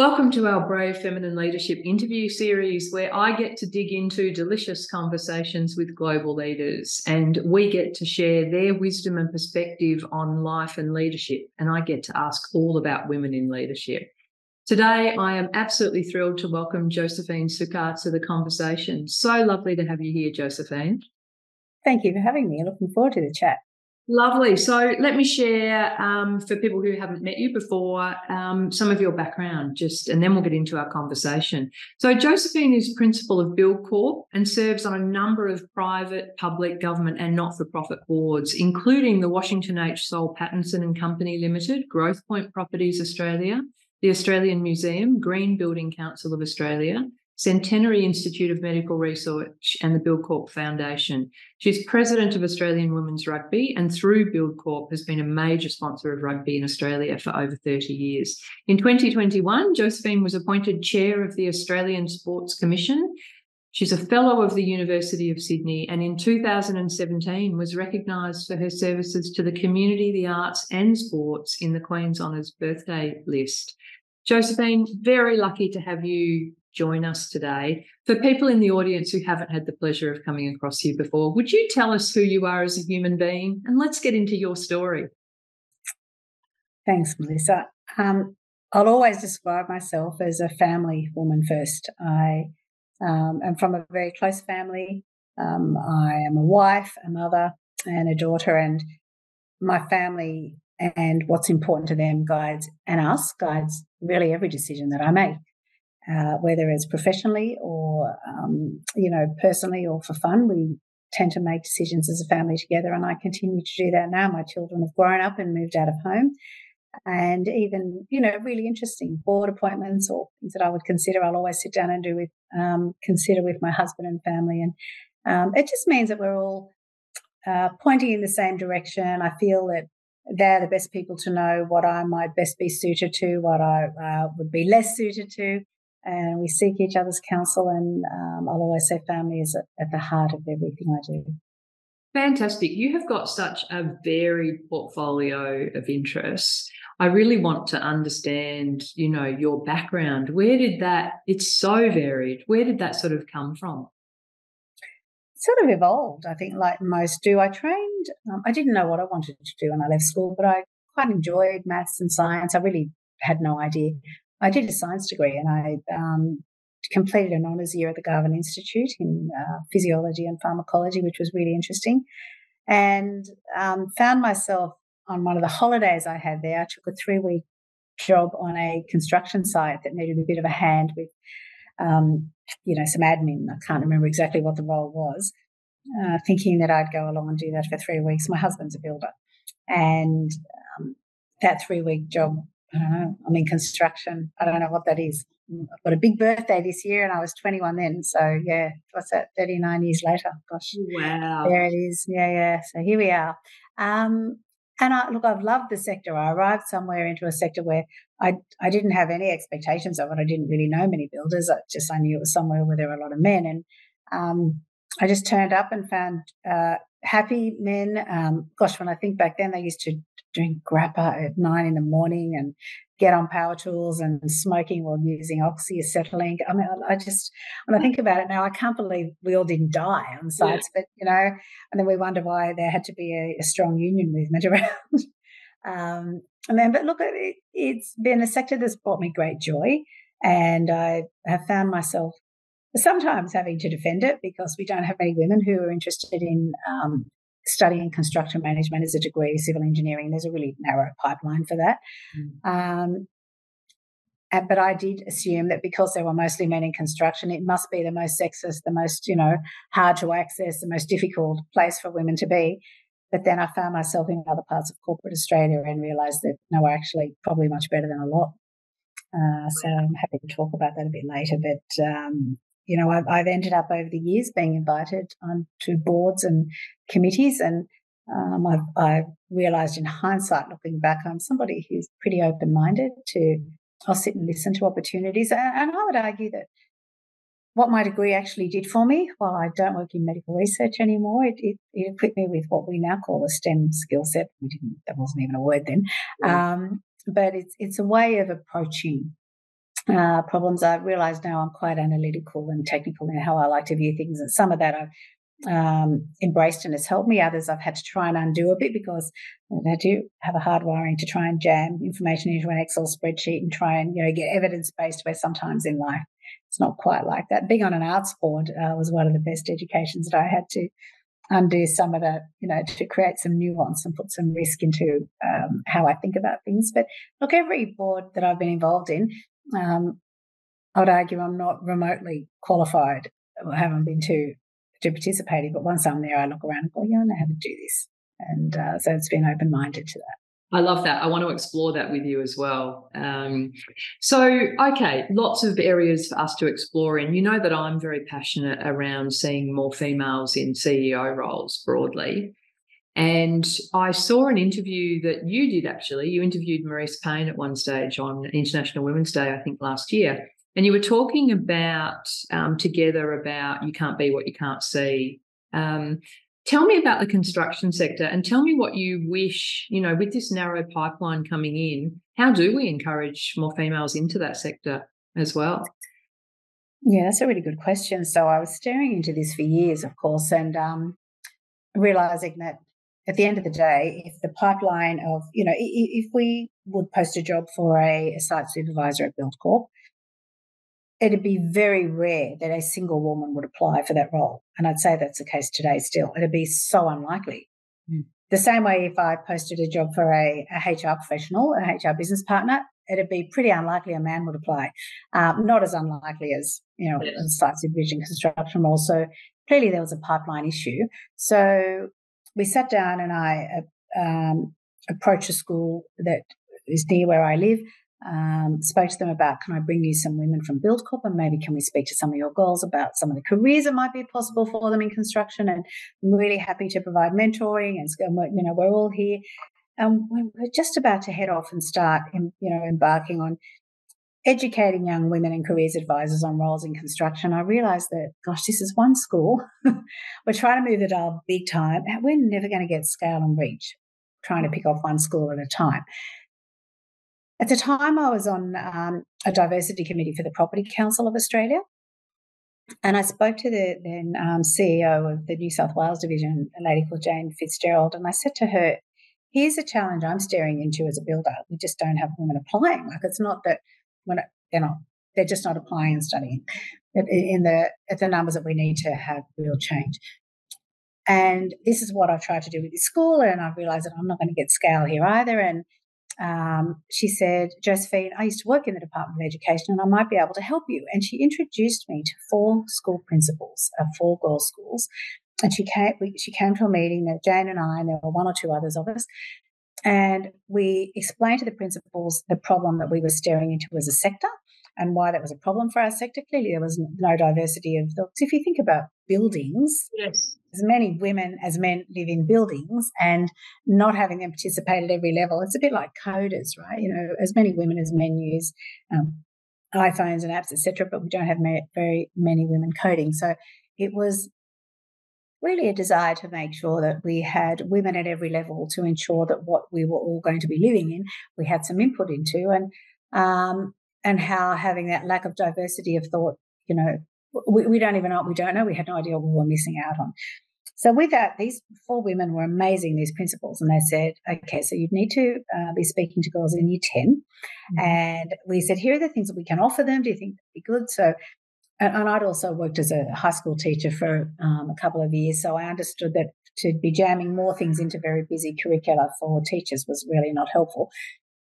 Welcome to our Brave Feminine Leadership interview series, where I get to dig into delicious conversations with global leaders and we get to share their wisdom and perspective on life and leadership. And I get to ask all about women in leadership. Today, I am absolutely thrilled to welcome Josephine Sukkar to the conversation. So lovely to have you here, Josephine. Thank you for having me. I'm looking forward to the chat. Lovely. So let me share um, for people who haven't met you before um, some of your background, just and then we'll get into our conversation. So Josephine is principal of Buildcorp and serves on a number of private, public, government, and not-for-profit boards, including the Washington H. Soul Pattinson and Company Limited, Growthpoint Properties Australia, the Australian Museum, Green Building Council of Australia, Centenary Institute of Medical Research, and the Buildcorp Foundation. She's president of Australian Women's Rugby and through Buildcorp has been a major sponsor of rugby in Australia for over 30 years. In 2021, Josephine was appointed chair of the Australian Sports Commission. She's a fellow of the University of Sydney and in 2017 was recognised for her services to the community, the arts, and sports in the Queen's Honours birthday list. Josephine, very lucky to have you join us today. For people in the audience who haven't had the pleasure of coming across you before, would you tell us who you are as a human being? And let's get into your story. Thanks, Melissa. Um, I'll always describe myself as a family woman first. I um, am from a very close family. Um, I am a wife, a mother, and a daughter, and my family and what's important to them guides and us guides really every decision that I make uh, whether it's professionally or um, you know personally or for fun. We tend to make decisions as a family together, and I continue to do that now. My children have grown up and moved out of home, and even you know really interesting board appointments or things that I would consider. I'll always sit down and do with um, consider with my husband and family, and um, it just means that we're all uh, pointing in the same direction. I feel that they're the best people to know what I might best be suited to, what I uh, would be less suited to and we seek each other's counsel. And um, I'll always say family is at, the heart of everything I do. Fantastic. You have got such a varied portfolio of interests. I really want to understand, you know, your background. Where did that, it's so varied. Where did that sort of come from? sort of evolved, I think, like most do. I trained, um, I didn't know what I wanted to do when I left school, but I quite enjoyed maths and science. I really had no idea I did a science degree and I um, completed an honours year at the Garvan Institute in uh, physiology and pharmacology, which was really interesting. And um, found myself on one of the holidays I had there. I took a three week job on a construction site that needed a bit of a hand with, um, you know, some admin. I can't remember exactly what the role was. Uh, thinking that I'd go along and do that for three weeks. My husband's a builder, and um, that three week job I don't know. I'm in construction. I don't know what that is. I've got a big birthday this year, and I was 21 then. So yeah, what's that? 39 years later. Gosh, wow. There it is. Yeah, yeah. So here we are. Um, and I look, I've loved the sector. I arrived somewhere into a sector where I I didn't have any expectations of it. I didn't really know many builders. I just I knew it was somewhere where there were a lot of men, and um, I just turned up and found uh, happy men. Um, gosh, when I think back then, they used to drink grappa at nine in the morning and get on power tools and smoking while using oxyacetylene. I mean, I just, when I think about it now, I can't believe we all didn't die on sites, yeah. but you know, and then we wonder why there had to be a, a strong union movement around. um, and then, but look, it, it's been a sector that's brought me great joy. And I have found myself sometimes having to defend it because we don't have many women who are interested in um, studying construction management as a degree, civil engineering. There's a really narrow pipeline for that. Mm. Um, and, but I did assume that because there were mostly men in construction, it must be the most sexist, the most, you know, hard to access, the most difficult place for women to be. But then I found myself in other parts of corporate Australia and realised that no, we're actually probably much better than a lot. Uh, so I'm happy to talk about that a bit later. But um, you know, I've, I've ended up over the years being invited onto boards and committees, and um, I've, I've realised in hindsight, looking back, I'm somebody who's pretty open-minded to. I'll sit and listen to opportunities, and, and I would argue that what my degree actually did for me, while I don't work in medical research anymore, it, it, it equipped me with what we now call a STEM skill set. We didn't, that wasn't even a word then. Um, but it's, it's a way of approaching uh, problems. I realise now I'm quite analytical and technical in how I like to view things, and some of that I've um, embraced and has helped me. Others I've had to try and undo a bit because I do have a hard wiring to try and jam information into an Excel spreadsheet and try and you know get evidence based. Where sometimes in life it's not quite like that. Being on an arts board uh, was one of the best educations that I had to undo some of that, you know, to create some nuance and put some risk into um, how I think about things. But look, every board that I've been involved in, um, I would argue I'm not remotely qualified. I haven't been too to participating. But once I'm there, I look around and go, yeah, I know how to do this. And uh, so it's been open minded to that. I love that. I want to explore that with you as well. Um, so, okay, lots of areas for us to explore in. You know that I'm very passionate around seeing more females in CEO roles broadly. And I saw an interview that you did actually. You interviewed Marise Payne at one stage on International Women's Day, I think last year. And you were talking about um, together about you can't be what you can't see. Um, tell me about the construction sector and tell me what you wish, you know, with this narrow pipeline coming in, how do we encourage more females into that sector as well? Yeah, that's a really good question. So I was staring into this for years, of course, and um, realizing that at the end of the day, if the pipeline of, you know, if we would post a job for a, a site supervisor at Buildcorp, it'd be very rare that a single woman would apply for that role. And I'd say that's the case today still. It'd be so unlikely. Mm. The same way if I posted a job for a, a, HR professional, a HR business partner, it'd be pretty unlikely a man would apply. Um, not as unlikely as, you know, yes. site supervision construction role. So clearly there was a pipeline issue. So we sat down and I uh, um, approached a school that is near where I live um, spoke to them about can I bring you some women from Buildcorp and maybe can we speak to some of your girls about some of the careers that might be possible for them in construction? And I'm really happy to provide mentoring and you know we're all here. And we're just about to head off and start you know embarking on educating young women and careers advisors on roles in construction I realized that gosh this is one school we're trying to move the dial big time we're never going to get scale and reach trying to pick off one school at a time at the time, I was on um, a diversity committee for the Property Council of Australia. And I spoke to the then um, CEO of the New South Wales division, a lady called Jane Fitzgerald, and I said to her, "Here's a challenge I'm staring into as a builder. We just don't have women applying. Like it's not that when they're not, they're just not applying and studying in the at the numbers that we need to have real change." And this is what I've tried to do with this school, and I've realised that I'm not going to get scale here either. And um, she said, Josephine, I used to work in the Department of Education and I might be able to help you. And she introduced me to four school principals of four girls' schools. And she came, we, she came to a meeting that Jane and I, and there were one or two others of us, and we explained to the principals the problem that we were staring into as a sector and why that was a problem for our sector. Clearly, there was no diversity of thoughts. If you think about buildings, yes as many women as men live in buildings and not having them participate at every level. It's a bit like coders, right? You know, as many women as men use um, iPhones and apps, etc., but we don't have very many women coding. So it was really a desire to make sure that we had women at every level to ensure that what we were all going to be living in, we had some input into, and um, and how having that lack of diversity of thought, you know, we, we don't even know we don't know. We had no idea what we were missing out on. So with that, these four women were amazing, these principals, and they said, okay, so you'd need to uh, be speaking to girls in year 10. Mm-hmm. And we said, here are the things that we can offer them. Do you think that'd be good? So, and, and I'd also worked as a high school teacher for um, a couple of years. So I understood that to be jamming more things into very busy curricula for teachers was really not helpful.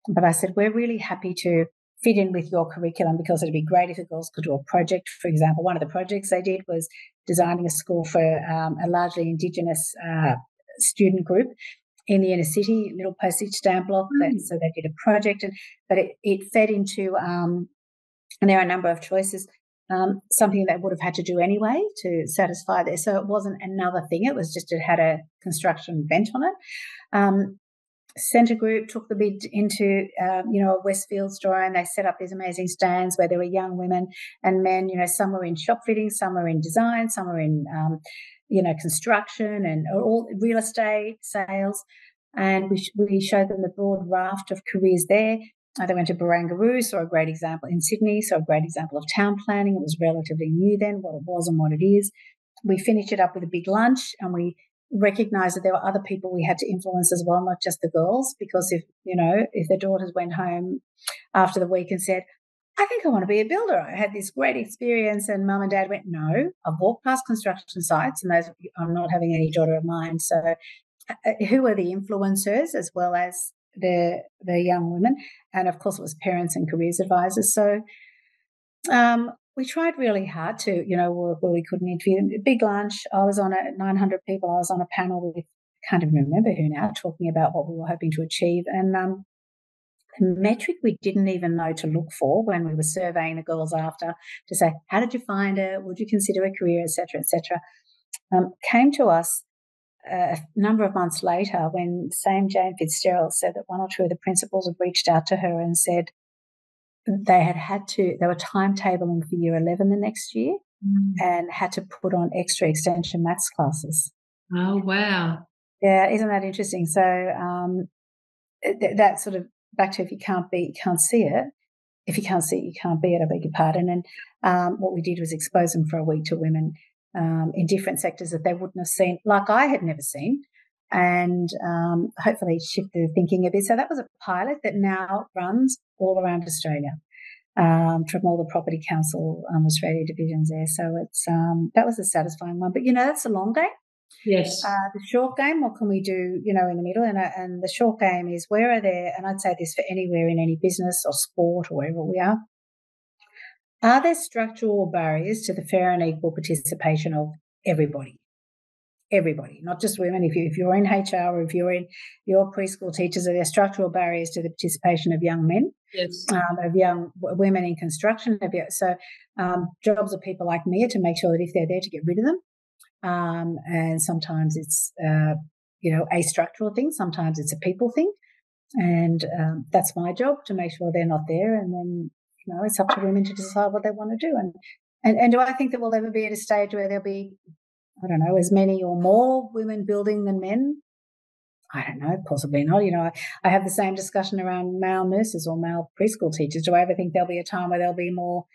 But I said, we're really happy to fit in with your curriculum because it'd be great if the girls could do a project. For example, one of the projects they did was designing a school for um, a largely Indigenous uh, student group in the inner city, little postage stamp block. Mm. That, so they did a project, and but it, it fed into, um, and there are a number of choices. Um, something they would have had to do anyway to satisfy there. So it wasn't another thing. It was just it had a construction bent on it. Um, Scentre Group took the bid into, um, you know, a Westfield store and they set up these amazing stands where there were young women and men, you know, some were in shop fitting, some were in design, some were in, um, you know, construction and all real estate sales. And we, we showed them the broad raft of careers there. They went to Barangaroo, saw a great example in Sydney, saw a great example of town planning. It was relatively new then, what it was and what it is. We finished it up with a big lunch and we recognized that there were other people we had to influence as well, not just the girls, because if, you know, if their daughters went home after the week and said, I think I want to be a builder. I had this great experience, and mum and dad went, No, I've walked past construction sites, and those I'm not having any daughter of mine. So, uh, who are the influencers as well as the the young women? And of course, it was parents and careers advisors. So, um, we tried really hard to, you know, work where we could not interview. Big lunch. I was on a 900 people. I was on a panel with, I can't even remember who now, talking about what we were hoping to achieve. And um, the metric we didn't even know to look for when we were surveying the girls after to say, how did you find it? Would you consider a career, etc., etc., um, came to us a number of months later when same Jane Fitzgerald said that one or two of the principals had reached out to her and said, they had had to, they were timetabling for year 11 the next year mm. and had to put on extra extension maths classes. Oh, wow. Yeah, isn't that interesting? So um, th- that sort of back to if you can't be, you can't see it. If you can't see it, you can't be it. I beg your pardon. And um, what we did was expose them for a week to women um, in different sectors that they wouldn't have seen, like I had never seen, and um, hopefully shift their thinking a bit. So that was a pilot that now runs all around Australia um, from all the property council um, Australia divisions there. So it's um, that was a satisfying one. But you know, that's a long game. Yes. Uh, the short game, what can we do, you know, in the middle? And, uh, and the short game is where are there, and I'd say this for anywhere in any business or sport or wherever we are, are there structural barriers to the fair and equal participation of everybody? everybody, not just women. If you if you're in HR or if you're in your preschool teachers, are there structural barriers to the participation of young men, yes, um, of young women in construction? Of, so um, jobs of people like me are to make sure that if they're there to get rid of them, um, and sometimes it's uh, you know a structural thing, sometimes it's a people thing, and um, that's my job to make sure they're not there, and then you know it's up to women to decide what they want to do and. And, and do I think that we'll ever be at a stage where there'll be I don't know, as many or more women building than men? I don't know, possibly not. You know, I, I have the same discussion around male nurses or male preschool teachers. Do I ever think there'll be a time where there'll be more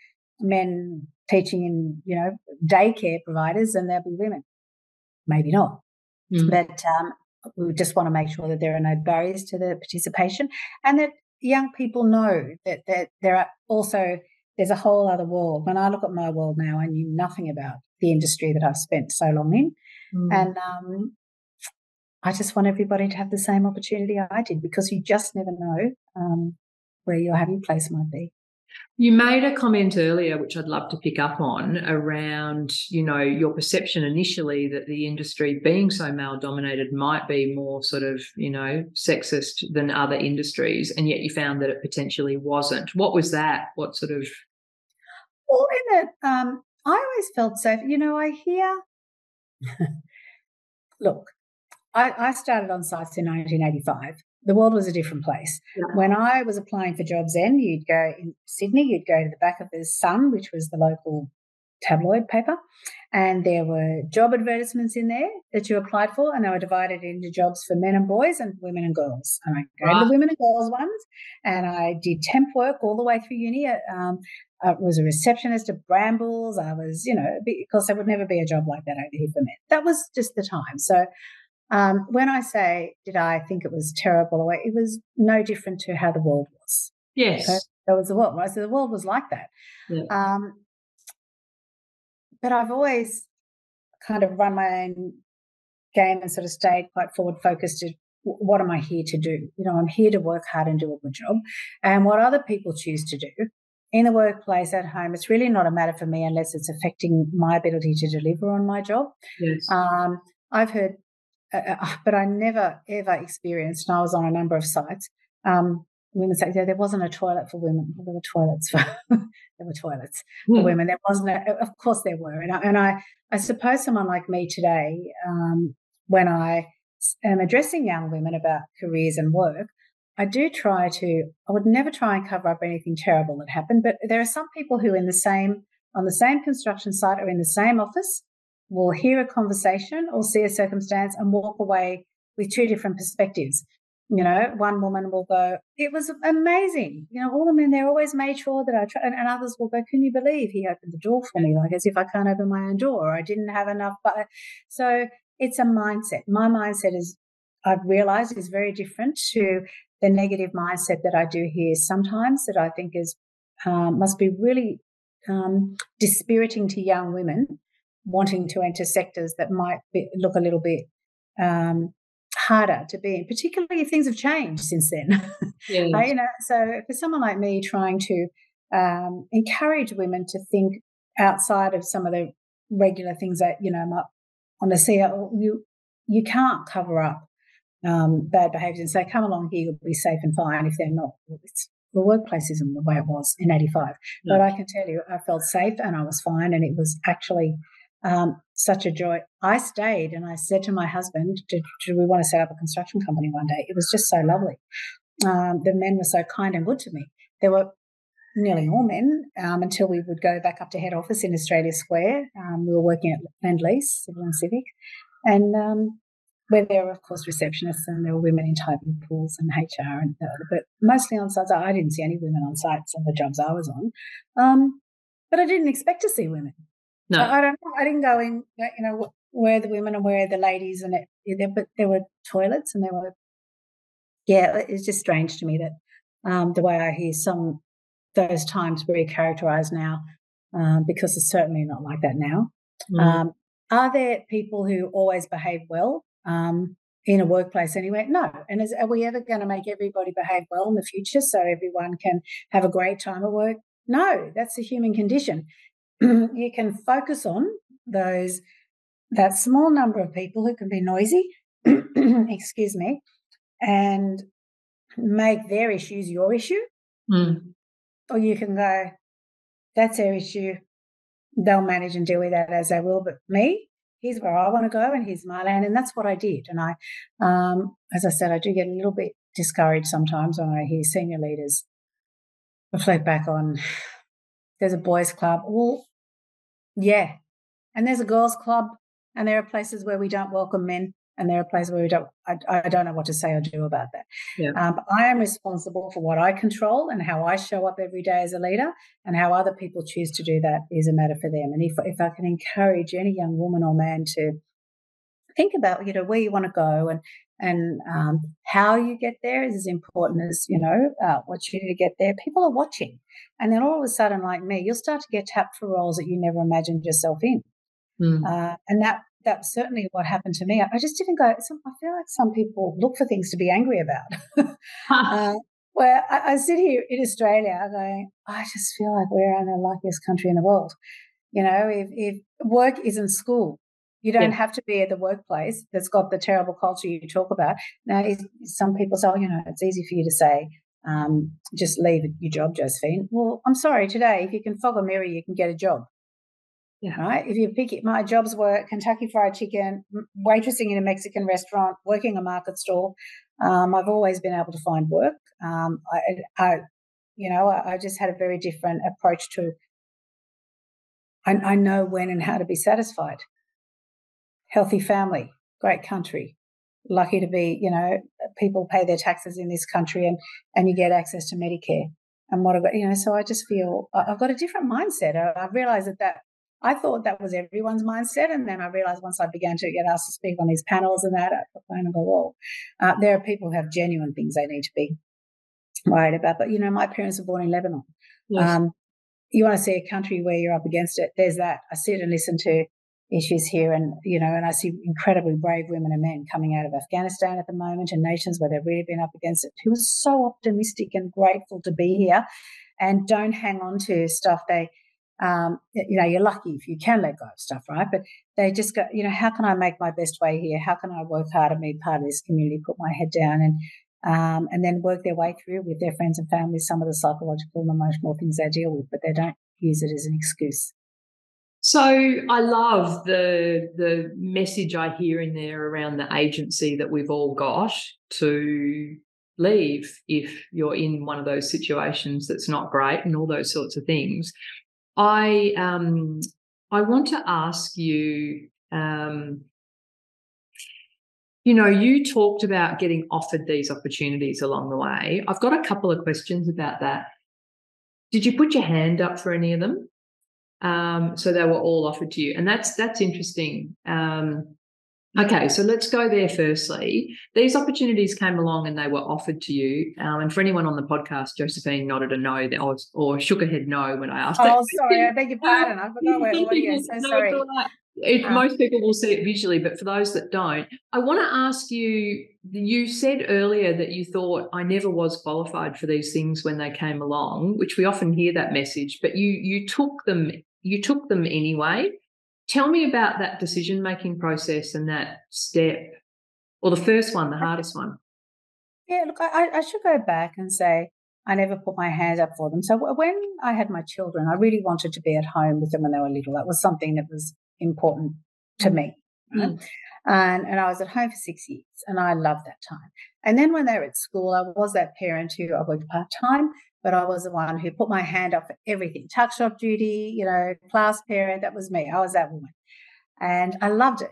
men teaching in, you know, daycare providers than there'll be women? Maybe not. Mm. But um, we just want to make sure that there are no barriers to the participation and that young people know that, that there are also there's a whole other world. When I look at my world now, I knew nothing about the industry that I've spent so long in. Mm. And um, I just want everybody to have the same opportunity I did because you just never know um, where your happy place might be. You made a comment earlier, which I'd love to pick up on, around you know your perception initially that the industry, being so male dominated, might be more sort of you know sexist than other industries, and yet you found that it potentially wasn't. What was that? What sort of? Well, in it, um, I always felt safe. You know, I hear. Look, I, I started on sites in 1985 the world was a different place. Yeah. When I was applying for jobs then, you'd go in Sydney, you'd go to the back of the Sun, which was the local tabloid paper, and there were job advertisements in there that you applied for, and they were divided into jobs for men and boys and women and girls. And I go wow. to the women and girls ones, and I did temp work all the way through uni. Um, I was a receptionist at Brambles. I was, you know, because there would never be a job like that over here for men. That was just the time. So um, when I say, did I think it was terrible? It was no different to how the world was. Yes. So that was the world, right? So the world was like that. Yeah. Um, but I've always kind of run my own game and sort of stayed quite forward focused to what am I here to do? You know, I'm here to work hard and do a good job. And what other people choose to do in the workplace, at home, it's really not a matter for me unless it's affecting my ability to deliver on my job. Yes. Um, I've heard uh, uh, but I never ever experienced, and I was on a number of sites. Um, women say there wasn't a toilet for women. There were toilets for there were toilets for hmm. women. There wasn't. A, of course, there were, and I, and I, I suppose someone like me today, um, when I am addressing young women about careers and work, I do try to. I would never try and cover up anything terrible that happened, but there are some people who, in the same on the same construction site or in the same office, will hear a conversation or see a circumstance and walk away with two different perspectives. You know, one woman will go, it was amazing. You know, all the men there always made sure that I tried, and, and, others will go, can you believe he opened the door for me? Like as if I can't open my own door or I didn't have enough. But so it's a mindset. My mindset is, I've realized is very different to the negative mindset that I do hear sometimes that I think is, um, must be really um, dispiriting to young women wanting to enter sectors that might be, look a little bit um, harder to be in, particularly if things have changed since then. Yeah. you know, so for someone like me trying to um, encourage women to think outside of some of the regular things that you know on the sea, you you can't cover up um, bad behaviours and say, "Come along here, you'll be safe and fine." If they're not, it's, the workplace isn't the way it was in '85. But I can tell you, I felt safe and I was fine, and it was actually um, such a joy. I stayed and I said to my husband, do, do, we want to set up a construction company one day? It was just so lovely. Um, the men were so kind and good to me. There were nearly all men um, until we would go back up to head office in Australia Square. Um, we were working at Lendlease, Civil and Civic, and um, where there were, of course, receptionists and there were women in typing pools and HR, and uh, but mostly on sites. I didn't see any women on sites on the jobs I was on, um, but I didn't expect to see women. No, I, I don't. I didn't go in. You know, where the women and where the ladies, and it, but there were toilets and there were. Yeah, it's just strange to me that um, the way I hear some those times very characterized now, um, because it's certainly not like that now. Mm. Um, are there people who always behave well um, in a workplace anyway? No. And is, are we ever going to make everybody behave well in the future so everyone can have a great time at work? No, that's a human condition. you can focus on those that small number of people who can be noisy, excuse me, and make their issues your issue. Mm. Or you can go, that's their issue. They'll manage and deal with that as they will. But me, here's where I want to go and here's my land. And that's what I did. And I, um, as I said, I do get a little bit discouraged sometimes when I hear senior leaders reflect back on there's a boys' club. Well, yeah. And there's a girls' club, and there are places where we don't welcome men, and there are places where we don't. I, I don't know what to say or do about that. Yeah. Um, I am responsible for what I control and how I show up every day as a leader, and how other people choose to do that is a matter for them. And if if I can encourage any young woman or man to think about, you know, where you want to go and and um, how you get there is as important as you know uh, what you do to get there. People are watching, and then all of a sudden, like me, you'll start to get tapped for roles that you never imagined yourself in. Mm. Uh, and that that's certainly what happened to me. I just didn't go. Some, I feel like some people look for things to be angry about. uh, where I, I, sit here in Australia going, I just feel like we're in the luckiest country in the world. You know, if, if work isn't school, you don't yeah. have to be at the workplace that's got the terrible culture you talk about. Now, some people say, oh, you know, it's easy for you to say, um, just leave your job, Josephine. Well, I'm sorry, today, if you can fog a mirror, you can get a job. Yeah. Right. If you pick it, my jobs were Kentucky Fried Chicken, waitressing in a Mexican restaurant, working a market stall. Um, I've always been able to find work. Um, I, I, you know, I, I, just had a very different approach to. I, I know when and how to be satisfied healthy family, great country. Lucky to be, you know, people pay their taxes in this country and, and you get access to Medicare. And what I've got, you know, so I just feel I've got a different mindset. I, I realized that that I thought that was everyone's mindset. And then I realized once I began to get asked to speak on these panels and that, I kind of go, well, uh, there are people who have genuine things they need to be worried about. But, you know, my parents were born in Lebanon. Yes. Um, you want to see a country where you're up against it, there's that. I sit and listen to issues here and you know and i see incredibly brave women and men coming out of afghanistan at the moment and nations where they've really been up against it who are so optimistic and grateful to be here and don't hang on to stuff they um, you know you're lucky if you can let go of stuff right? But they just go you know how can i make my best way here? How can i work hard and be part of this community put my head down and um, and then work their way through with their friends and families some of the psychological and emotional things they deal with but they don't use it as an excuse so I love the the message I hear in there around the agency that we've all got to leave if you're in one of those situations that's not great and all those sorts of things. I um I want to ask you um you know, you talked about getting offered these opportunities along the way. I've got a couple of questions about that. Did you put your hand up for any of them? Um, so they were all offered to you, and that's that's interesting. Um, okay, so let's go there. Firstly, these opportunities came along and they were offered to you. Um, and for anyone on the podcast, Josephine nodded a no, that, or, or shook her head no when I asked. Oh, sorry, I beg your pardon. I forgot where audio. So sorry. It, um, most people will see it visually, but for those that don't, I want to ask you. You said earlier that you thought I never was qualified for these things when they came along, which we often hear that message. But you you took them you took them anyway. Tell me about that decision making process and that step, or the first one, the hardest one. Yeah, look, I, I should go back and say I never put my hand up for them. So when I had my children, I really wanted to be at home with them when they were little. That was something that was important to me. Right? Mm. And, and I was at home for six years and I loved that time. And then when they were at school, I was that parent who I worked part time, but I was the one who put my hand up for everything tuck shop duty, you know, class parent. That was me. I was that woman. And I loved it.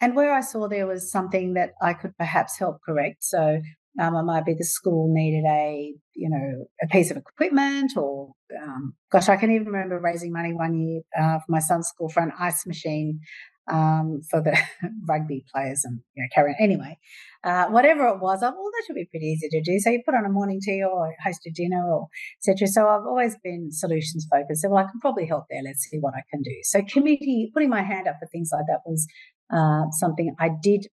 And where I saw there was something that I could perhaps help correct. So um, it might be the school needed a, you know, a piece of equipment, or um, gosh, I can even remember raising money one year uh, for my son's school for an ice machine um, for the rugby players and you know carry on. Anyway, uh, whatever it was, I well, that should be pretty easy to do. So you put on a morning tea or host a dinner or etc. So I've always been solutions focused. So well, I can probably help there. Let's see what I can do. So committee, putting my hand up for things like that was uh, something I did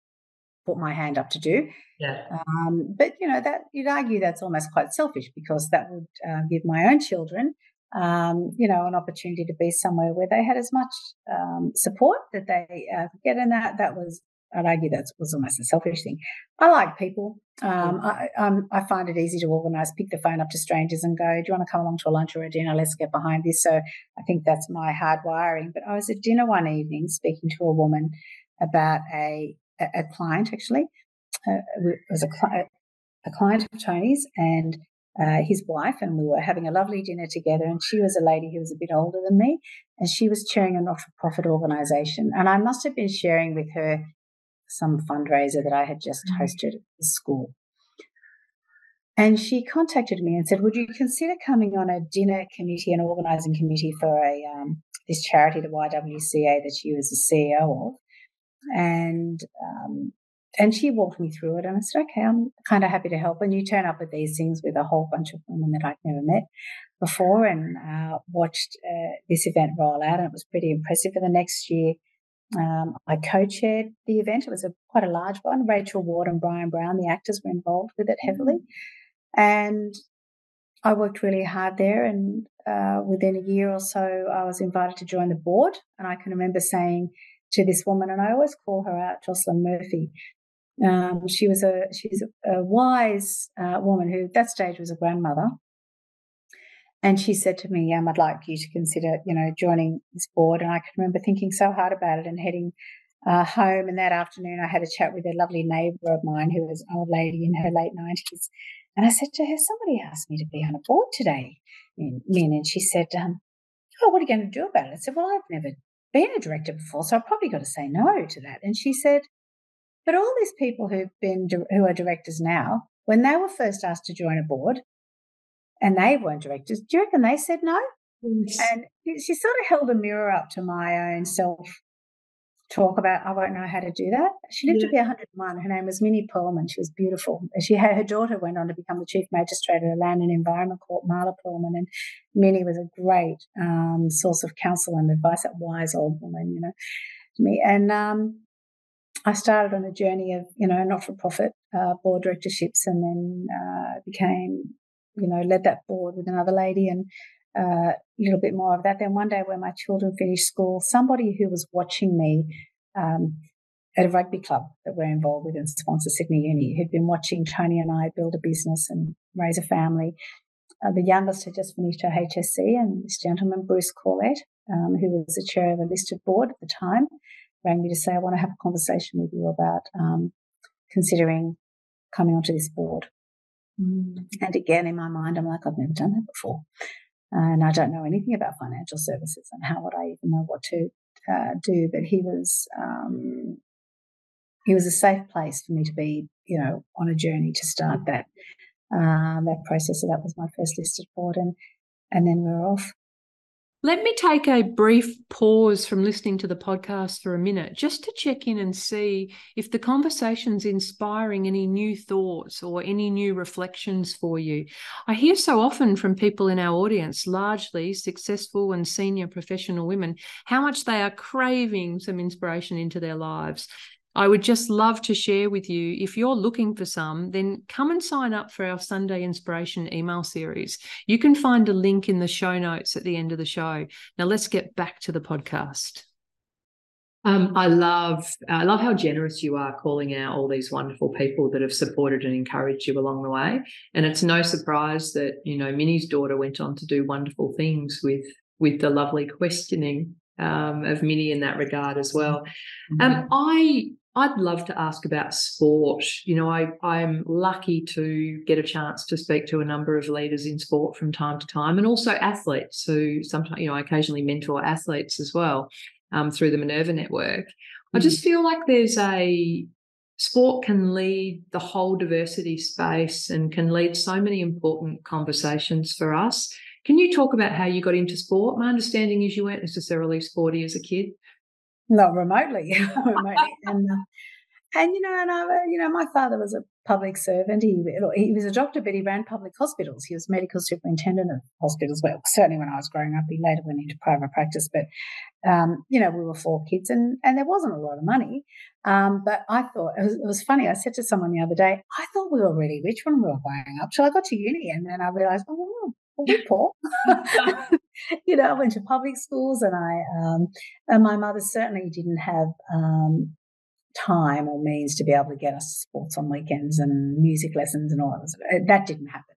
put my hand up to do. Yeah. Um, but you know that you'd argue that's almost quite selfish because that would uh, give my own children, um, you know, an opportunity to be somewhere where they had as much um, support that they uh, get. And that that was, I'd argue, that was almost a selfish thing. I like people. Um, I, um, I find it easy to organise. Pick the phone up to strangers and go, "Do you want to come along to a lunch or a dinner? Let's get behind this." So I think that's my hard wiring. But I was at dinner one evening speaking to a woman about a a, client actually. Uh, it was a, cli- a client of Tony's and uh, his wife, and we were having a lovely dinner together. And she was a lady who was a bit older than me, and she was chairing a not for profit organization. And I must have been sharing with her some fundraiser that I had just mm. hosted at the school. And she contacted me and said, Would you consider coming on a dinner committee and organizing committee for a um, this charity, the YWCA, that she was the CEO of? and um, and she walked me through it and I said, okay, I'm kind of happy to help. And you turn up with these things with a whole bunch of women that I'd never met before and uh, watched uh, this event roll out. And it was pretty impressive. For the next year, um, I co-chaired the event. It was a quite a large one. Rachel Ward and Bryan Brown, the actors, were involved with it heavily. And I worked really hard there. And uh, within a year or so, I was invited to join the board. And I can remember saying, to this woman, and I always call her out, Jocelyn Murphy. Um, she was a she's a, wise uh, woman who at that stage was a grandmother, and she said to me, um, "I'd like you to consider, you know, joining this board." And I can remember thinking so hard about it and heading uh, home. And that afternoon, I had a chat with a lovely neighbour of mine who was an old lady in her late nineties, and I said to her, "Somebody asked me to be on a board today, Min," and she said, um, "Oh, what are you going to do about it?" I said, "Well, I've never been a director before, so I've probably got to say no to that. And she said, but all these people who've been who are directors now, when they were first asked to join a board, and they weren't directors, do you reckon they said no? Yes. And she sort of held a mirror up to my own self talk about I won't know how to do that. She lived yeah. to be 101. Her name was Minnie Pearlman. She was beautiful. She had her daughter went on to become the chief magistrate at a land and environment court, Mahla Pearlman, and Minnie was a great um, source of counsel and advice. That wise old woman, you know, to me. And um, I started on a journey of you know not-for-profit uh, board directorships, and then uh, became you know led that board with another lady and uh, a little bit more of that. Then one day when my children finished school, somebody who was watching me um, at a rugby club that we're involved with and sponsor Sydney Uni, who'd been watching Tony and I build a business and raise a family. Uh, the youngest had just finished her HSC, and this gentleman, Bruce Corlett, um, who was the chair of a listed board at the time, rang me to say, I want to have a conversation with you about um, considering coming onto this board. Mm. And again, in my mind, I'm like, I've never done that before and I don't know anything about financial services and how would I even know what to uh, do. But he was um, it was a safe place for me to be, you know, on a journey to start that um, that process. So that was my first listed board, and and then we we're off. Let me take a brief pause from listening to the podcast for a minute just to check in and see if the conversation's inspiring any new thoughts or any new reflections for you. I hear so often from people in our audience, largely successful and senior professional women, how much they are craving some inspiration into their lives. I would just love to share with you. If you're looking for some, then come and sign up for our Sunday Inspiration email series. You can find a link in the show notes at the end of the show. Now, let's get back to the podcast. Um, I love I love how generous you are calling out all these wonderful people that have supported and encouraged you along the way. And it's no surprise that you know Minnie's daughter went on to do wonderful things with with the lovely questioning um, of Minnie in that regard as well. Um, mm-hmm. I I'd love to ask about sport. You know, I, I'm lucky to get a chance to speak to a number of leaders in sport from time to time, and also athletes who sometimes, you know, I occasionally mentor athletes as well um, through the Minerva Network. Mm-hmm. I just feel like there's a sport can lead the whole diversity space and can lead so many important conversations for us. Can you talk about how you got into sport? My understanding is you weren't necessarily sporty as a kid. Not remotely, remotely. and uh, and you know, and I, you know, my father was a public servant. He he was a doctor, but he ran public hospitals. He was medical superintendent of hospitals. Well, certainly when I was growing up, he later went into private practice. But um, you know, we were four kids, and and there wasn't a lot of money. Um, but I thought it was, it was, funny. I said to someone the other day, I thought we were really rich when we were growing up. So I got to uni, and then I realised, oh, we're poor. you know, I went to public schools, and I um, and my mother certainly didn't have um, time or means to be able to get us sports on weekends and music lessons and all that. That didn't happen.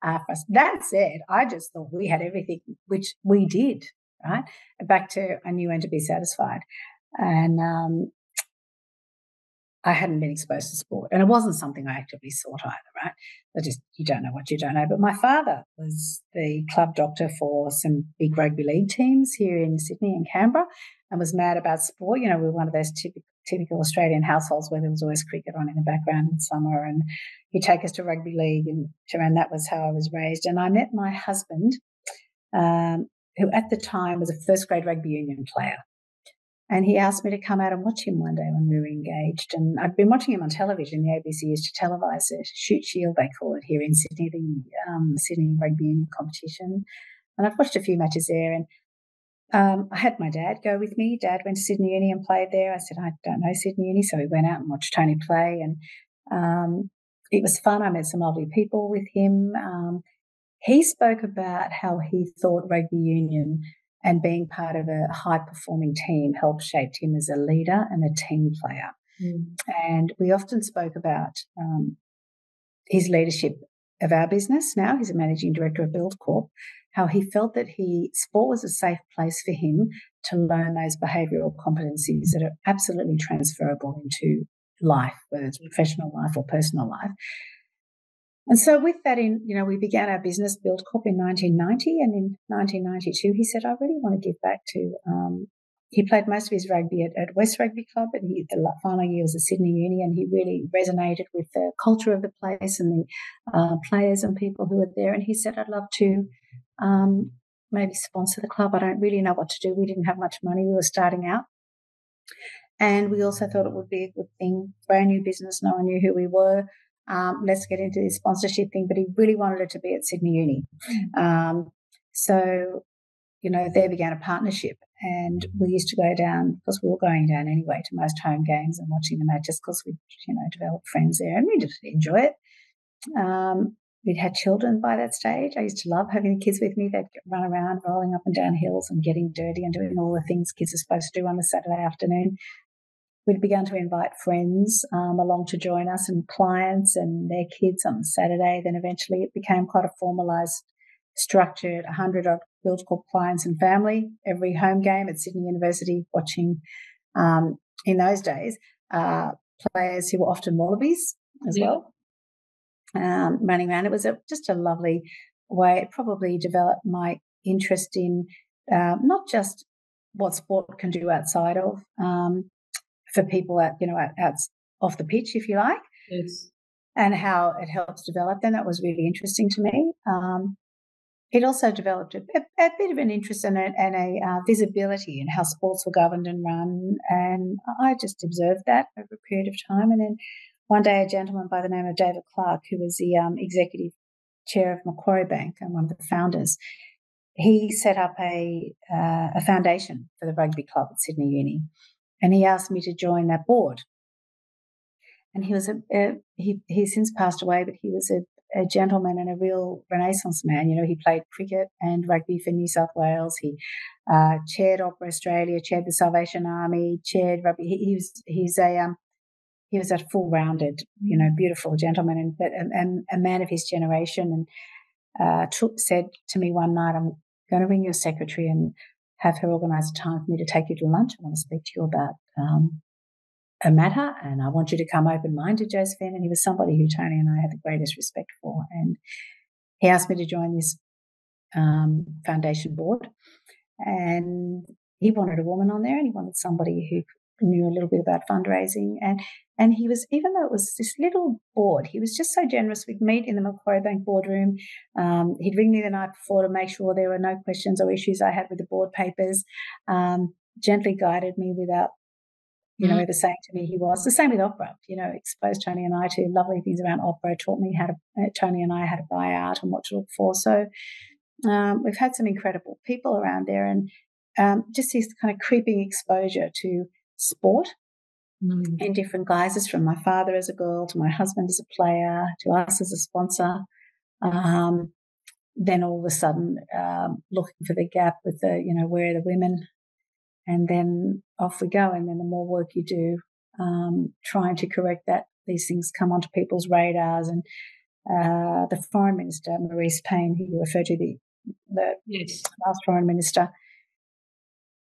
Uh, for us. That said, I just thought we had everything, which we did. Right back to I knew when to be satisfied, and um, I hadn't been exposed to sport, and it wasn't something I actively sought either, right? I just you don't know what you don't know. But my father was the club doctor for some big rugby league teams here in Sydney and Canberra, and was mad about sport. You know, we were one of those typical, typical Australian households where there was always cricket on in the background in summer, and he'd take us to rugby league, and and that was how I was raised. And I met my husband, um, who at the time was a first grade rugby union player. And he asked me to come out and watch him one day when we were engaged. And I'd been watching him on television. The ABC used to televise it, Shute Shield, they call it here in Sydney, the um, Sydney Rugby Union competition. And I've watched a few matches there. And um, I had my dad go with me. Dad went to Sydney Uni and played there. I said, I don't know Sydney Uni. So we went out and watched Tony play. And um, it was fun. I met some lovely people with him. Um, he spoke about how he thought rugby union and being part of a high performing team helped shape him as a leader and a team player. Mm. And we often spoke about um, his leadership of our business now. He's a managing director of Buildcorp. How he felt that he sport was a safe place for him to learn those behavioural competencies that are absolutely transferable into life, whether it's professional life or personal life. And so with that in, you know, we began our business Buildcorp in 1990 and in 1992 he said, I really want to give back to, um, he played most of his rugby at, at West Rugby Club, and he, the final year was at Sydney Uni, and he really resonated with the culture of the place and the uh, players and people who were there. And he said, I'd love to um, maybe sponsor the club. I don't really know what to do. We didn't have much money. We were starting out. And we also thought it would be a good thing, brand new business. No one knew who we were um, let's get into this sponsorship thing. But he really wanted it to be at Sydney Uni. Mm. Um, so, you know, there began a partnership. And we used to go down, because we were going down anyway to most home games and watching the matches because we, you know, developed friends there and we just enjoy it. Um, we'd had children by that stage. I used to love having the kids with me. They'd run around, rolling up and down hills and getting dirty and doing all the things kids are supposed to do on a Saturday afternoon we'd begun to invite friends um, along to join us and clients and their kids on Saturday. Then eventually it became quite a formalized, structured 100 odd Buildcorp clients and family every home game at Sydney University, watching um, in those days uh, players who were often Wallabies as yeah. well. Um, running around, it was a, just a lovely way. It probably developed my interest in uh, not just what sport can do outside of um, for people at you know out, out, off the pitch, if you like. Yes. And how it helps develop them. That was really interesting to me. Um, it also developed a, a, a, bit of an interest and a, and a uh, visibility in how sports were governed and run. And I just observed that over a period of time. And then one day, a gentleman by the name of David Clarke, who was the um, executive chair of Macquarie Bank and one of the founders, he set up a, uh, a foundation for the rugby club at Sydney Uni. And he asked me to join that board. And he was a, a he he's since passed away, but he was a a gentleman and a real renaissance man. You know, he played cricket and rugby for New South Wales. He uh, chaired Opera Australia, chaired the Salvation Army, chaired rugby. He, he was he's a um, he was a full rounded, you know, beautiful gentleman and but and a man of his generation. And uh, took, said to me one night, "I'm going to ring your secretary and have her organise a time for me to take you to lunch. I want to speak to you about." Um, a matter and I want you to come open minded, Josephine. And he was somebody who Tony and I had the greatest respect for. And he asked me to join this um, foundation board. And he wanted a woman on there and he wanted somebody who knew a little bit about fundraising. And and he was, even though it was this little board, he was just so generous. We'd meet in the Macquarie Bank boardroom. Um, he'd ring me the night before to make sure there were no questions or issues I had with the board papers. Um, gently guided me without you know, mm. ever saying to me he was. The same with opera, you know, exposed Tony and I to lovely things around opera, taught me how to, uh, Tony and I how to buy art and what to look for. So um, we've had some incredible people around there and um, just this kind of creeping exposure to sport mm. in different guises from my father as a girl to my husband as a player to us as a sponsor. Um, then all of a sudden, um, looking for the gap with the, you know, where are the women and then off we go. And then the more work you do, um, trying to correct that, these things come onto people's radars. And uh, the foreign minister, Marise Payne, who you referred to, the, the yes. last foreign minister,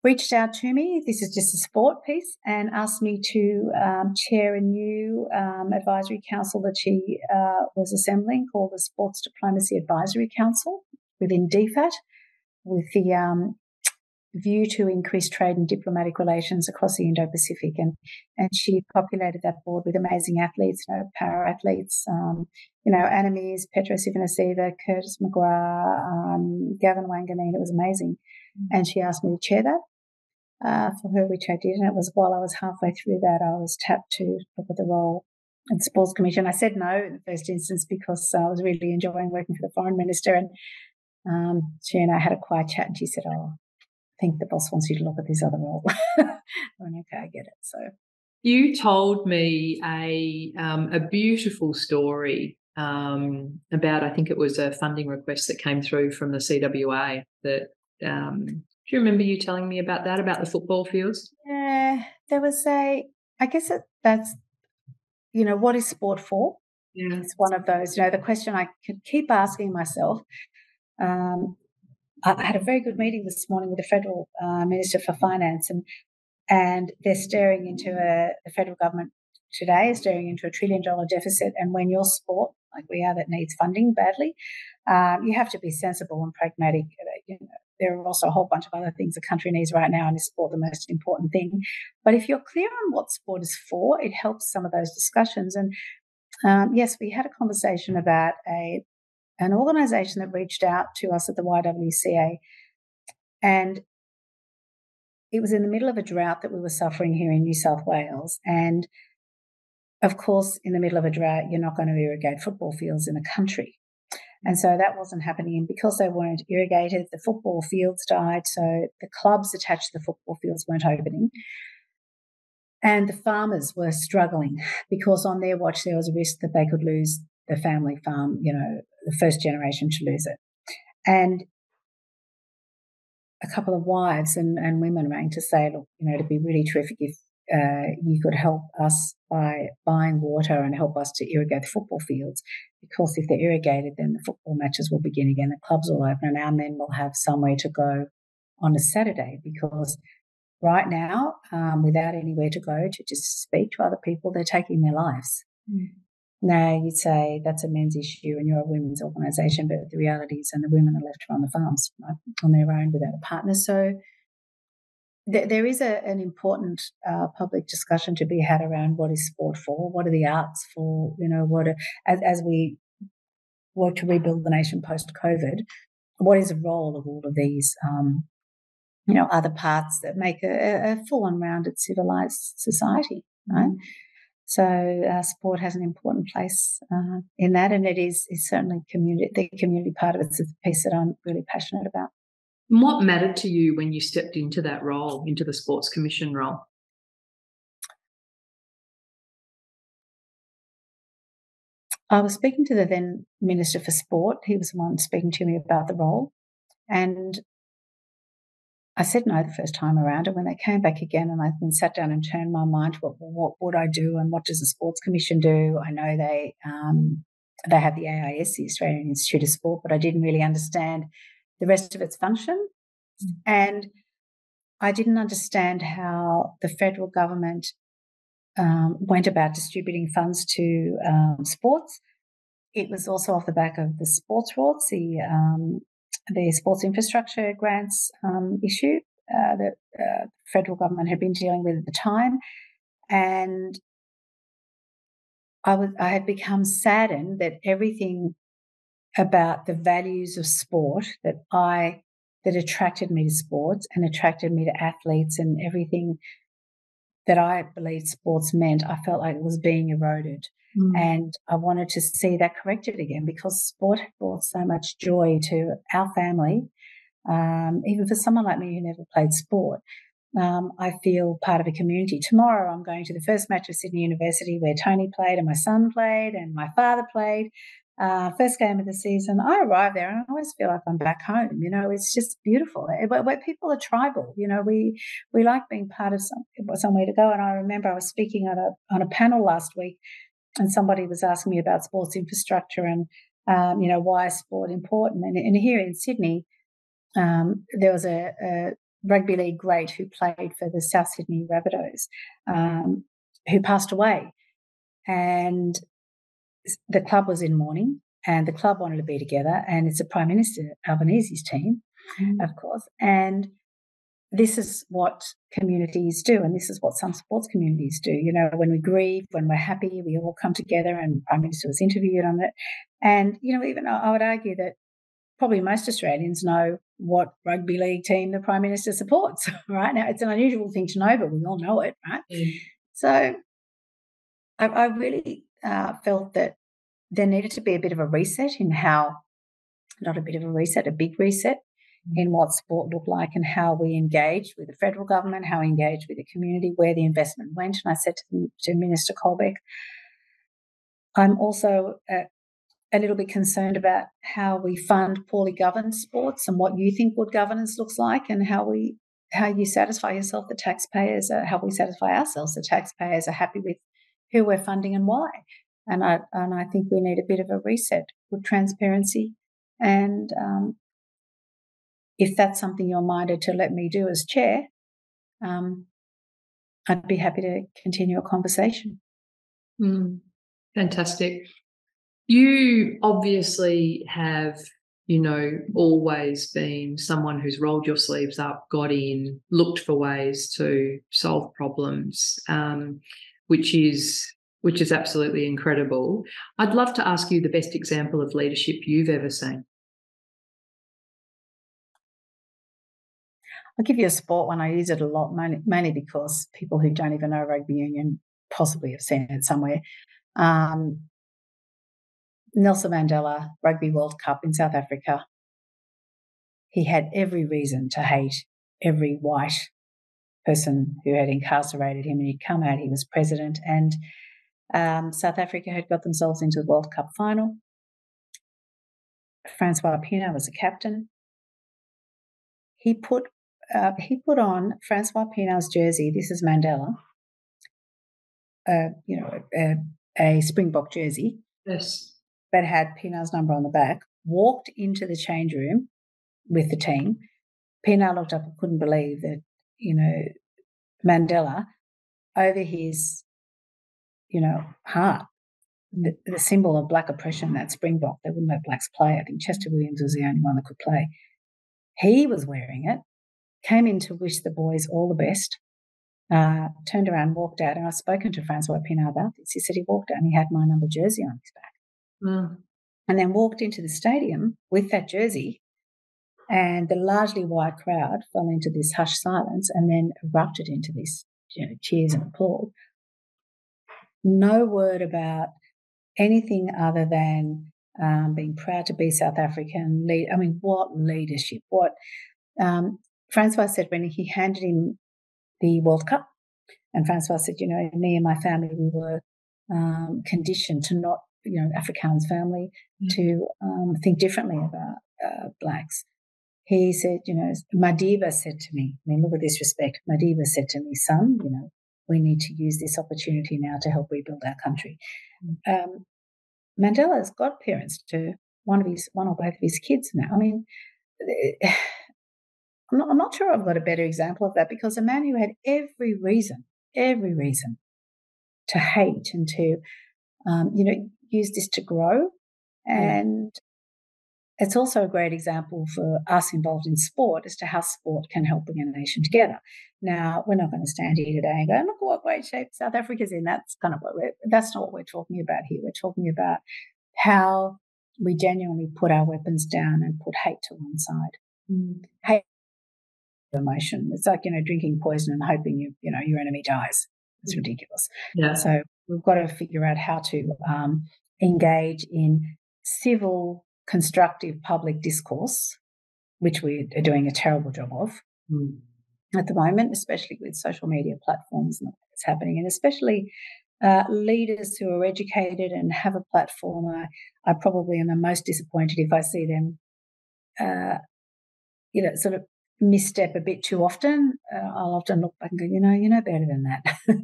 reached out to me. This is just a sport piece, and asked me to um, chair a new um, advisory council that she uh, was assembling called the Sports Diplomacy Advisory Council within DFAT, with the um, view to increase trade and diplomatic relations across the Indo-Pacific. And, and she populated that board with amazing athletes, you know, para athletes, um, you know, Anna Meares, Petero Civoniceva, Curtis McGrath, um, Gavin Wanganeen. It was amazing. Mm-hmm. And she asked me to chair that. Uh, for her, which I did. And it was while I was halfway through that, I was tapped to look at the role in Sports Commission. I said no in the first instance because I was really enjoying working for the Foreign Minister. And um, she and I had a quiet chat, and she said, "Oh, I think the boss wants you to look at this other role. I went, okay, I get it. So you told me a um, a beautiful story um, about I think it was a funding request that came through from the CWA. That um, do you remember you telling me about that about the football fields? Yeah, there was a. I guess it, that's you know what is sport for. Yeah. It's one of those. You know, the question I could keep asking myself. Um, I had a very good meeting this morning with the federal uh, minister for finance, and and they're staring into a the federal government today is staring into a trillion dollar deficit. And when you're sport like we are that needs funding badly, um, you have to be sensible and pragmatic. Uh, you know, there are also a whole bunch of other things the country needs right now, and is sport the most important thing? But if you're clear on what sport is for, it helps some of those discussions. And um, yes, we had a conversation about a an organization that reached out to us at the YWCA. And it was in the middle of a drought that we were suffering here in New South Wales. And of course, in the middle of a drought, you're not going to irrigate football fields in a country. And so that wasn't happening. And because they weren't irrigated, the football fields died. So the clubs attached to the football fields weren't opening. And the farmers were struggling because on their watch there was a risk that they could lose the family farm, you know, the first generation to lose it. And a couple of wives and, and women rang to say, look, you know, it'd be really terrific if uh, you could help us by buying water and help us to irrigate the football fields. Because if they're irrigated, then the football matches will begin again, the clubs will open, and our men will have somewhere to go on a Saturday. Because right now, um, without anywhere to go to just speak to other people, they're taking their lives. Mm. Now you'd say that's a men's issue and you're a women's organisation, but the reality is, and the women are left to run the farms right, on their own without a partner. So there is a, an important uh, public discussion to be had around what is sport for, what are the arts for, you know, what are, as, as we work to rebuild the nation post COVID, what is the role of all of these, um, you know, other parts that make a, a full and rounded civilized society, right? Mm-hmm. So uh, sport has an important place uh, in that, and it is is certainly community. The community part of it's a piece that I'm really passionate about. What mattered to you when you stepped into that role, into the Sports Commission role? I was speaking to the then Minister for Sport. He was the one speaking to me about the role. And I said no the first time around. And when they came back again and I then sat down and turned my mind to what, what would I do and what does the Sports Commission do? I know they um, they have the AIS, the Australian Institute of Sport, but I didn't really understand the rest of its function. Mm. And I didn't understand how the federal government um, went about distributing funds to um, sports. It was also off the back of the sports rorts, the um, the sports infrastructure grants um, issue uh, that uh, federal government had been dealing with at the time, and I was I had become saddened that everything about the values of sport that I that attracted me to sports and attracted me to athletes and everything that I believed sports meant, I felt like it was being eroded. Mm. And I wanted to see that corrected again because sport brought so much joy to our family. Um, even for someone like me who never played sport, um, I feel part of a community. Tomorrow, I'm going to the first match of Sydney University where Tony played and my son played and my father played uh, first game of the season, I arrive there and I always feel like I'm back home. You know, it's just beautiful. Eh, where, where people are tribal, you know, we we like being part of some, somewhere to go. And I remember I was speaking on a on a panel last week, and somebody was asking me about sports infrastructure and um, you know why is sport important. And, and here in Sydney, um, there was a, a, rugby league great who played for the South Sydney Rabbitohs, um, who passed away, and the club was in mourning and the club wanted to be together and it's a prime minister albanese's team mm. of course and this is what communities do and this is what some sports communities do you know when we grieve when we're happy we all come together and prime minister was interviewed on it and you know even i would argue that probably most australians know what rugby league team the prime minister supports right now it's an unusual thing to know but we all know it right mm. so I, I really uh, felt that there needed to be a bit of a reset in how, not a bit of a reset, a big reset mm. in what sport looked like and how we engaged with the federal government, how we engaged with the community, where the investment went. And I said to, to Minister Colbeck, I'm also a, a little bit concerned about how we fund poorly governed sports and what you think good governance looks like and how we how you satisfy yourself the taxpayers are, how we satisfy ourselves the taxpayers are happy with who we're funding and why. And I and I think we need a bit of a reset with transparency. And um, if that's something you're minded to let me do as chair, um, I'd be happy to continue a conversation. Mm, fantastic. You obviously have, you know, always been someone who's rolled your sleeves up, got in, looked for ways to solve problems. Um, which is which is absolutely incredible. I'd love to ask you the best example of leadership you've ever seen. I'll give you a sport one. I use it a lot, mainly because people who don't even know rugby union possibly have seen it somewhere. Um, Nelson Mandela Rugby World Cup in South Africa. He had every reason to hate every white person who had incarcerated him, and he'd come out, he was president, and um, South Africa had got themselves into the World Cup final. Francois Pienaar was the captain. He put uh, he put on Francois Pienaar's jersey. This is Mandela. Uh, you know, a, a Springbok jersey. Yes. That had Pienaar's number on the back. Walked into the change room with the team. Pienaar looked up and couldn't believe that you know, Mandela over his, you know, heart, the, the symbol of black oppression, that Springbok, they wouldn't let blacks play. I think Chester Williams was the only one that could play. He was wearing it. came in to wish the boys all the best. Uh, turned around, walked out, and I've spoken to Francois Pienaar about this. He said he walked out and he had my number jersey on his back. Mm. And then walked into the stadium with that jersey, and the largely white crowd fell into this hushed silence and then erupted into this you know, cheers and applause. No word about anything other than um, being proud to be South African. Lead, I mean, what leadership? What um, Francois said when he handed him the World Cup, and Francois said, you know, me and my family, we were um, conditioned to not, you know, Afrikaans family mm-hmm. to um, think differently about uh, blacks. He said, you know, Madiba said to me, I mean, look at this respect. Madiba said to me, son, you know, we need to use this opportunity now to help rebuild our country. Mm. Um, Mandela's godparents to one of his, one or both of his kids now. I mean, I'm not, I'm not sure I've got a better example of that because a man who had every reason, every reason to hate and to, um, you know, use this to grow. And it's also a great example for us involved in sport as to how sport can help bring a nation together. Now, we're not going to stand here today and go, look what great shape South Africa's in. That's kind of what we're, that's not what we're talking about here. We're talking about how we genuinely put our weapons down and put hate to one side. Mm. Hate emotion. It's like, you know, drinking poison and hoping you, you know, your enemy dies. It's ridiculous. Yeah. So we've got to figure out how to um, engage in civil constructive public discourse, which we are doing a terrible job of mm. at the moment, especially with social media platforms and what's happening, and especially uh, leaders who are educated and have a platform. I, I, probably am the most disappointed if I see them, uh, you know, sort of misstep a bit too often. Uh, I'll often look back and go, you know, you know better than that.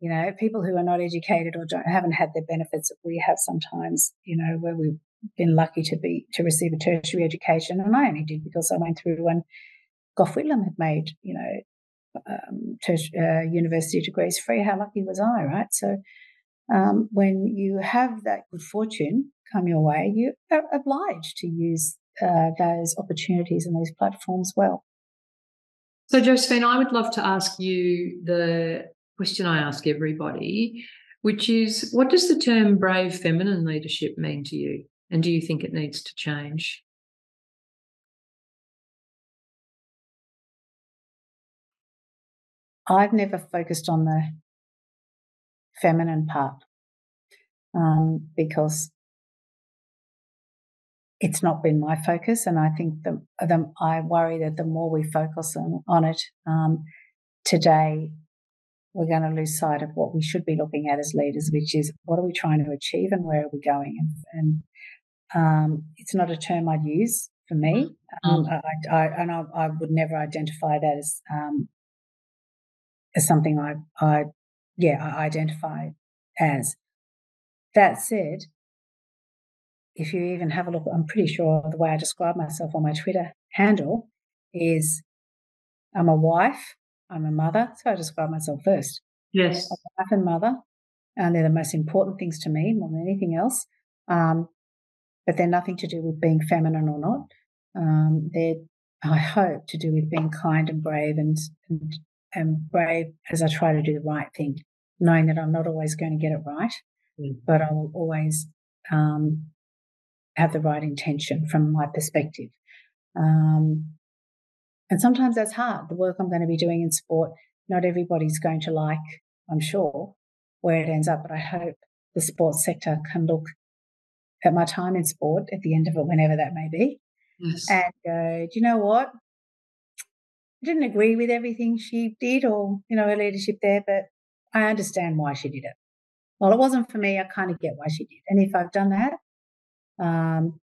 you know, people who are not educated or don't haven't had the benefits that we have sometimes. You know, where we been lucky to be to receive a tertiary education, and I only did because I went through when Gough Whitlam had made you know um, uh, university degrees free. How lucky was I, right? So um, when you have that good fortune come your way, you are obliged to use uh, those opportunities and those platforms well. So, Josephine, I would love to ask you the question I ask everybody, which is what does the term brave feminine leadership mean to you? And do you think it needs to change? I've never focused on the feminine part um, because it's not been my focus. And I think the, the I worry that the more we focus on, on it um, today, we're going to lose sight of what we should be looking at as leaders, which is what are we trying to achieve and where are we going? And, and um, it's not a term I'd use for me, mm. um, I, I, and I, I, would never identify that as um, as something I, I, yeah, I identify as. That said, if you even have a look, I'm pretty sure the way I describe myself on my Twitter handle is I'm a wife, I'm a mother. So I describe myself first. Yes. Wife and mother, and they're the most important things to me more than anything else. Um, but they're nothing to do with being feminine or not. Um, they're, I hope, to do with being kind and brave and, and, and brave as I try to do the right thing, knowing that I'm not always going to get it right, mm. but I will always um, have the right intention from my perspective. Um, and sometimes that's hard. The work I'm going to be doing in sport, not everybody's going to like, I'm sure, where it ends up, but I hope the sports sector can look at my time in sport at the end of it, whenever that may be, yes. and go, do you know what? I didn't agree with everything she did or, you know, her leadership there, but I understand why she did it. Well, it wasn't for me. I kind of get why she did. And if I've done that, um,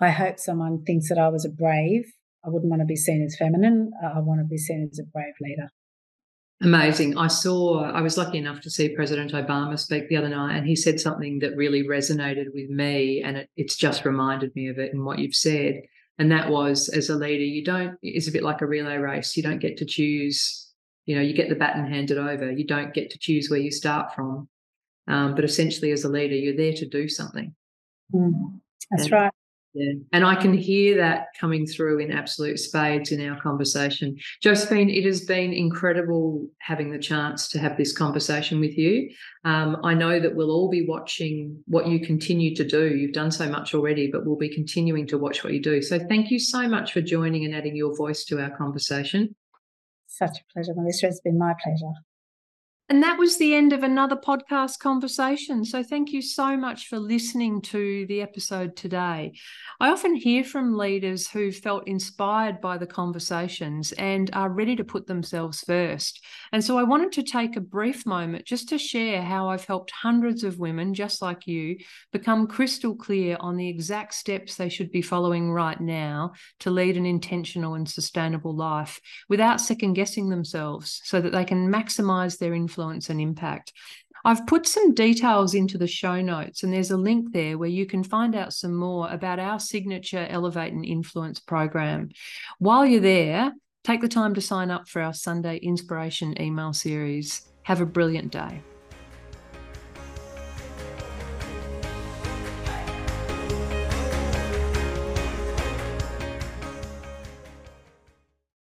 I hope someone thinks that I was a brave. I wouldn't want to be seen as feminine. I want to be seen as a brave leader. Amazing. I saw, I was lucky enough to see President Obama speak the other night, and he said something that really resonated with me. And it, it's just reminded me of it and what you've said. And that was, as a leader, you don't, it's a bit like a relay race. You don't get to choose, you know, you get the baton handed over. You don't get to choose where you start from. Um, but essentially, as a leader, you're there to do something. Mm, that's and, right. Yeah. And I can hear that coming through in absolute spades in our conversation. Josephine, it has been incredible having the chance to have this conversation with you. Um, I know that we'll all be watching what you continue to do. You've done so much already, but we'll be continuing to watch what you do. So thank you so much for joining and adding your voice to our conversation. Such a pleasure, Melissa. It's been my pleasure. And that was the end of another podcast conversation. So, thank you so much for listening to the episode today. I often hear from leaders who felt inspired by the conversations and are ready to put themselves first. And so, I wanted to take a brief moment just to share how I've helped hundreds of women, just like you, become crystal clear on the exact steps they should be following right now to lead an intentional and sustainable life without second guessing themselves so that they can maximize their influence influence and impact. I've put some details into the show notes, and there's a link there where you can find out some more about our signature Elevate and Influence program. While you're there, take the time to sign up for our Sunday inspiration email series. Have a brilliant day.